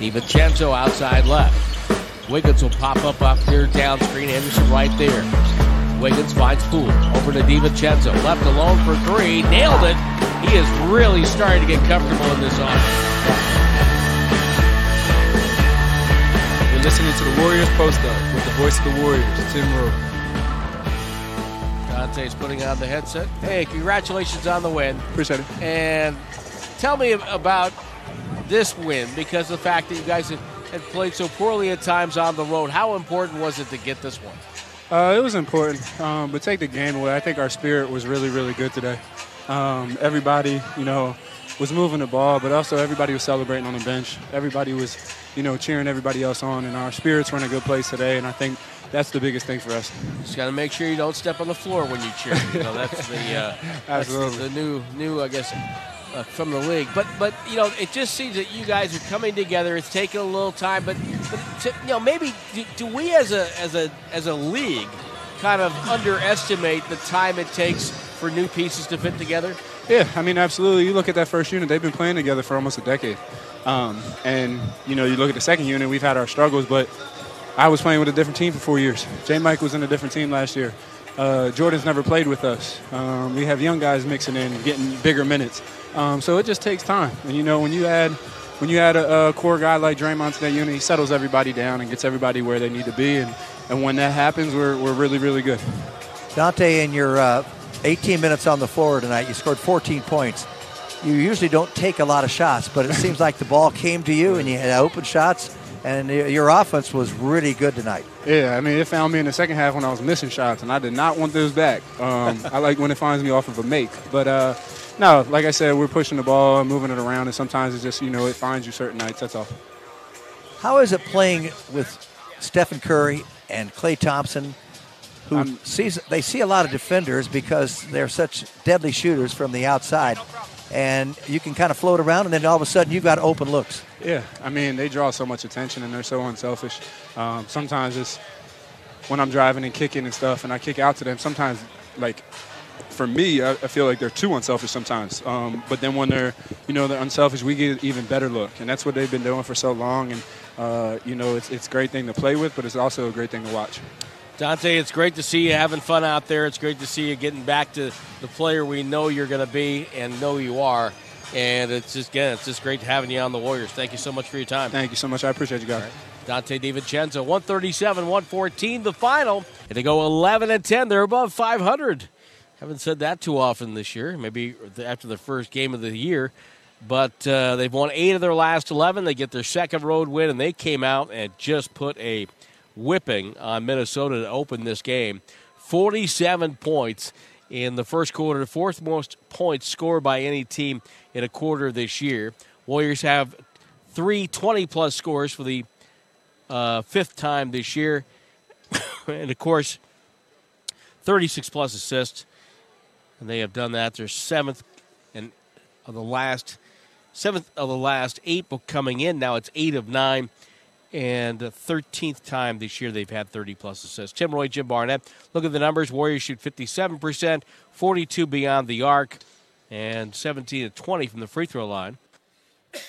DiVincenzo outside left. Wiggins will pop up off near down screen. Anderson right there. Wiggins finds Poole. Over to DiVincenzo. Left alone for three. Nailed it. He is really starting to get comfortable in this offense. You're listening to the Warriors Post Up with the voice of the Warriors, Tim Roye. Donte's putting on the headset. Hey, congratulations on the win. Appreciate it. And tell me about this win because of the fact that you guys had, had played so poorly at times on the road. How important was it to get this one? Uh, it was important, um, but take the game away. I think our spirit was really, really good today. Um, everybody, you know, was moving the ball, but also everybody was celebrating on the bench. Everybody was, you know, cheering everybody else on, and our spirits were in a good place today. And I think that's the biggest thing for us. Just got to make sure you don't step on the floor when you cheer. You know, that's the uh, that's the new new I guess uh, from the league. But but you know, it just seems that you guys are coming together. It's taking a little time, but but to, you know, maybe do, do we as a as a as a league kind of underestimate the time it takes for new pieces to fit together? Yeah, I mean, absolutely. You look at that first unit; they've been playing together for almost a decade. Um, and you know, you look at the second unit; we've had our struggles, but I was playing with a different team for four years. J. Mike was in a different team last year. Uh, Jordan's never played with us. Um, we have young guys mixing in, getting bigger minutes. Um, so it just takes time. And you know, when you add when you add a, a core guy like Draymond to that unit, he settles everybody down and gets everybody where they need to be. And, and when that happens, we're, we're really, really good. Donte, in your uh, 18 minutes on the floor tonight, you scored 14 points. You usually don't take a lot of shots, but it seems like the ball came to you and you had open shots, and your offense was really good tonight. Yeah, I mean, it found me in the second half when I was missing shots, and I did not want those back. Um, I like when it finds me off of a make. But uh, no, like I said, we're pushing the ball, moving it around, and sometimes it's just, you know, it finds you certain nights. That's all. How is it playing with Stephen Curry and Klay Thompson, who sees they see a lot of defenders because they're such deadly shooters from the outside, and you can kind of float around, and then all of a sudden you've got open looks. Yeah, I mean, they draw so much attention, and they're so unselfish. Um, sometimes it's when I'm driving and kicking and stuff, and I kick out to them. Sometimes, like for me, I, I feel like they're too unselfish sometimes. Um, but then when they're, you know, they're unselfish, we get even better look, and that's what they've been doing for so long. And uh, you know, it's it's a great thing to play with, but it's also a great thing to watch. Donte, it's great to see you having fun out there. It's great to see you getting back to the player we know you're going to be and know you are. And it's just again, it's just great having you on the Warriors. Thank you so much for your time. Thank you so much. I appreciate you guys. Donte DiVincenzo, 137, 114, the final. And they go 11 and 10. They're above 500. Haven't said that too often this year, maybe after the first game of the year. But uh, they've won eight of their last 11. They get their second road win, and they came out and just put a whipping on Minnesota to open this game. 47 points in the first quarter, fourth most points scored by any team in a quarter this year. Warriors have three 20 plus scores for the uh, fifth time this year. and of course, 36 plus assists. And they have done that. Their seventh and of the last seventh of the last eight coming in. Now it's eight of nine. And the 13th time this year they've had 30 plus assists. Tim Roye, Jim Barnett. Look at the numbers. Warriors shoot 57%, 42 beyond the arc, and 17 to 20 from the free throw line.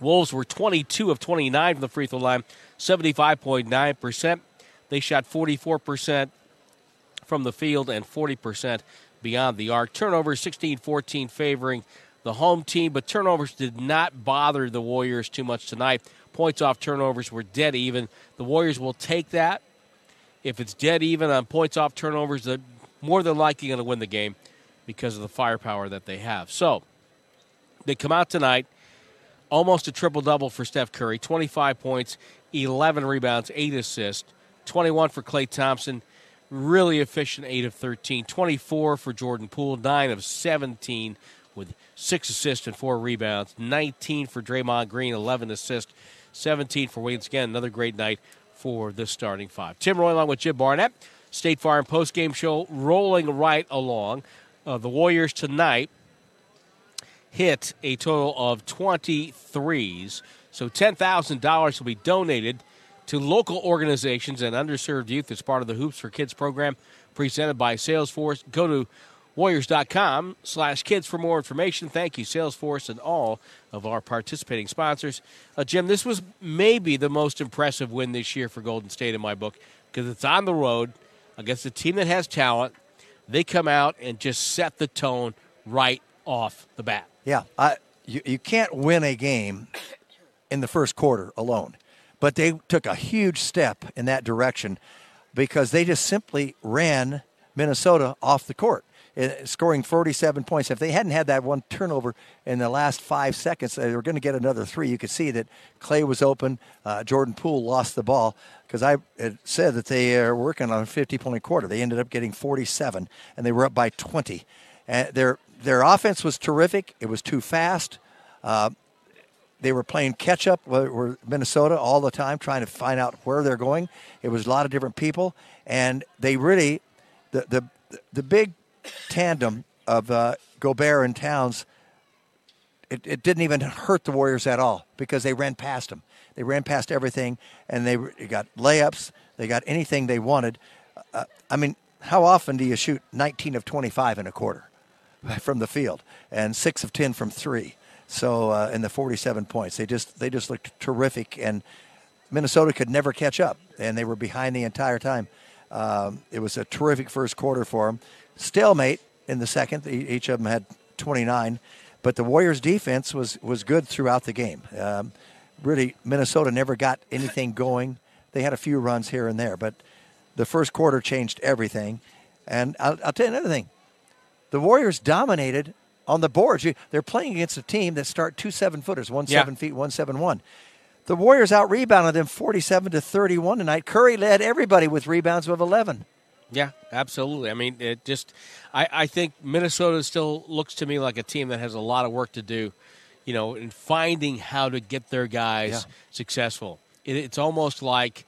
Wolves were 22 of 29 from the free throw line, 75.9%. They shot 44% from the field and 40% beyond the arc. Turnovers 16 14 favoring the home team, but turnovers did not bother the Warriors too much tonight. Points off turnovers were dead even. The Warriors will take that. If it's dead even on points off turnovers, they're more than likely going to win the game because of the firepower that they have. So they come out tonight, almost a triple double for Steph Curry 25 points, 11 rebounds, 8 assists, 21 for Klay Thompson. Really efficient, 8 of 13. 24 for Jordan Poole, 9 of 17 with 6 assists and 4 rebounds. 19 for Draymond Green, 11 assists. 17 for Wiggins. Again, another great night for the starting five. Tim Roye along with Jim Barnett. State Farm postgame show rolling right along. Uh, the Warriors tonight hit a total of 23s. So $10,000 will be donated to local organizations and underserved youth as part of the Hoops for Kids program presented by Salesforce. Go to Warriors.com slash kids for more information. Thank you, Salesforce, and all of our participating sponsors. Uh, Jim, this was maybe the most impressive win this year for Golden State in my book because it's on the road against a team that has talent. They come out and just set the tone right off the bat. Yeah, I, you, you can't win a game in the first quarter alone. But they took a huge step in that direction because they just simply ran Minnesota off the court, scoring 47 points. If they hadn't had that one turnover in the last five seconds, they were going to get another three. You could see that Klay was open. Uh, Jordan Poole lost the ball because I said that they are working on a 50 point quarter. They ended up getting 47, and they were up by 20. And their their offense was terrific. It was too fast. Uh, they were playing catch up with Minnesota all the time, trying to find out where they're going. It was a lot of different people, and they really, the the the big tandem of uh, Gobert and Towns, it, it didn't even hurt the Warriors at all because they ran past them. They ran past everything, and they got layups. They got anything they wanted. Uh, I mean, how often do you shoot 19 of 25 in a quarter from the field and six of 10 from three? So uh, in the 47 points, they just they just looked terrific, and Minnesota could never catch up, and they were behind the entire time. Um, it was a terrific first quarter for them. Stalemate in the second. Each of them had 29, but the Warriors' defense was was good throughout the game. Um, really, Minnesota never got anything going. They had a few runs here and there, but the first quarter changed everything. And I'll, I'll tell you another thing: the Warriors dominated on the boards. They're playing against a team that start two seven footers, one Yeah. seven feet, one seven one. The Warriors out rebounded them forty seven to thirty one tonight. Curry led everybody with rebounds of eleven. Yeah, absolutely. I mean, it just, I, I think Minnesota still looks to me like a team that has a lot of work to do, you know, in finding how to get their guys Yeah. successful. It, it's almost like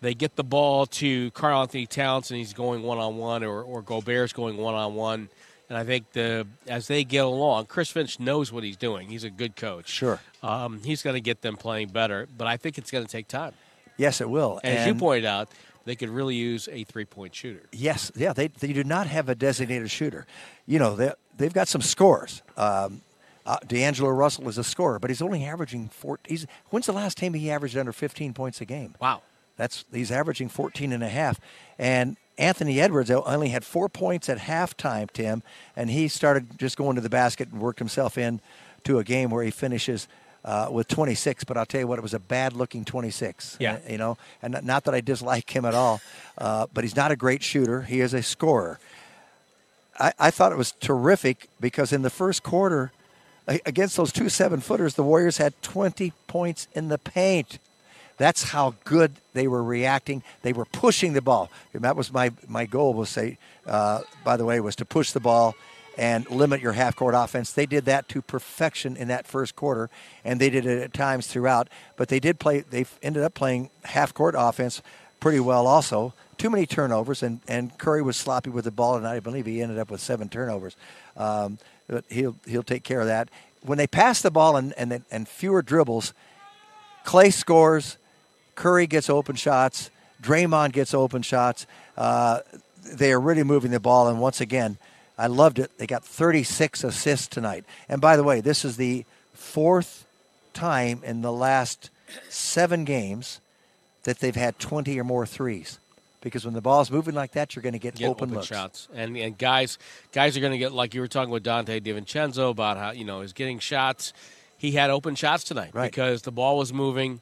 they get the ball to Karl-Anthony Towns and he's going one on one, or or Gobert's going one on one. And I think the as they get along, Chris Finch knows what he's doing. He's a good coach. Sure. Um, he's going to get them playing better, but I think it's going to take time. Yes, it will. And, as you pointed out, they could really use a three point shooter. Yes, yeah, they, they do not have a designated shooter. You know, they, they've got some scores. Um, uh, D'Angelo Russell is a scorer, but he's only averaging four. He's, when's the last time he averaged under 15 points a game? Wow. That's he's averaging 14 and a half. And Anthony Edwards only had four points at halftime, Tim, and he started just going to the basket and worked himself in to a game where he finishes uh, with 26. But I'll tell you what, it was a bad-looking 26. Yeah. Uh, you know, and not- that I dislike him at all, uh, but he's not a great shooter. He is a scorer. I, I thought it was terrific because in the first quarter, against those two seven footers, the Warriors had 20 points in the paint. That's how good they were reacting. They were pushing the ball. And that was my, my goal was say, uh, by the way, was to push the ball and limit your half court offense. They did that to perfection in that first quarter, and they did it at times throughout. But they did play. They ended up playing half court offense pretty well. Also, too many turnovers, and, and Curry was sloppy with the ball, and I believe he ended up with seven turnovers. Um, but he'll he'll take care of that. When they pass the ball and and, and fewer dribbles, Klay scores, Curry gets open shots, Draymond gets open shots. Uh, they are really moving the ball, and once again, I loved it. They got 36 assists tonight. And by the way, this is the fourth time in the last seven games that they've had 20 or more threes. Because when the ball's moving like that, you're going to get, get open, looks. shots, and and guys guys are going to get like you were talking with Donte DiVincenzo about how you know he's getting shots. He had open shots tonight Right. because the ball was moving.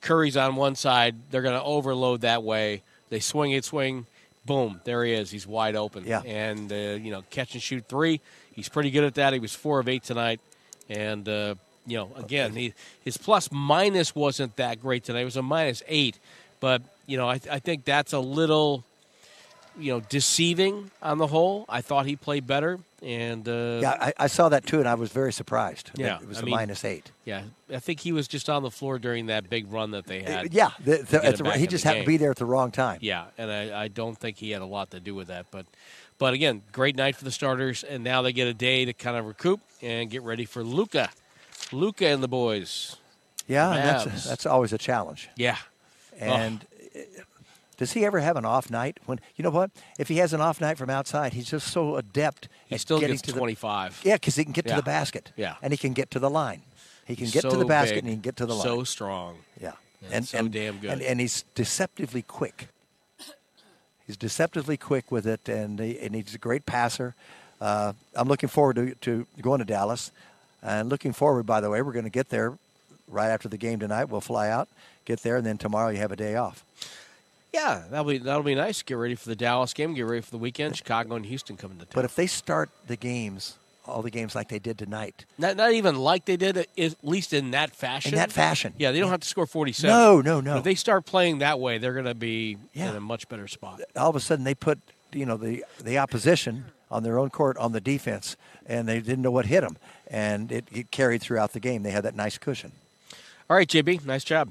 Curry's on one side; they're going to overload that way. They swing it, swing, boom, there he is. He's wide open. Yeah. and uh, you know catch and shoot three. He's pretty good at that. He was four of eight tonight, and uh, you know again he, his plus minus wasn't that great tonight. It was a minus eight, but you know I, I think that's a little you know, deceiving on the whole. I thought he played better, and uh, Yeah, I, I saw that too, and I was very surprised. Yeah, it was I a mean- minus eight. yeah, I think he was just on the floor during that big run that they had. Yeah, the, the, at the- he just happened to be there at the wrong time. Yeah, and I, I don't think he had a lot to do with that, but but again, great night for the starters, and now they get a day to kind of recoup and get ready for Luka, Luka and the boys. Yeah, that's that's always a challenge. Yeah, And uh, Does he ever have an off night? When you know what? If he has an off night from outside, he's just so adept. He still getting gets to the 25. yeah, because he can get to the basket. Yeah. and he can get to the line. He can He's get to the basket big, and he can get to the line. So strong. Yeah, and so damn good. And, and he's deceptively quick. He's deceptively quick with it, and, he, and he's a great passer. Uh, I'm looking forward to, to going to Dallas. And looking forward, by the way, we're going to get there right after the game tonight. We'll fly out, get there, and then tomorrow you have a day off. Yeah, that'll be that'll be nice. Get ready for the Dallas game. Get ready for the weekend. Chicago and Houston coming to town. But if they start the games, all the games like they did tonight, not not even like they did, at least in that fashion. in that fashion, Yeah, they don't have to score 47. No, no, no. But if they start playing that way, they're going to be Yeah. in a much better spot. all of a sudden they put you know the the opposition on their own court on the defense, and they didn't know what hit them, and it, it carried throughout the game. They had that nice cushion. All right, JB, nice job.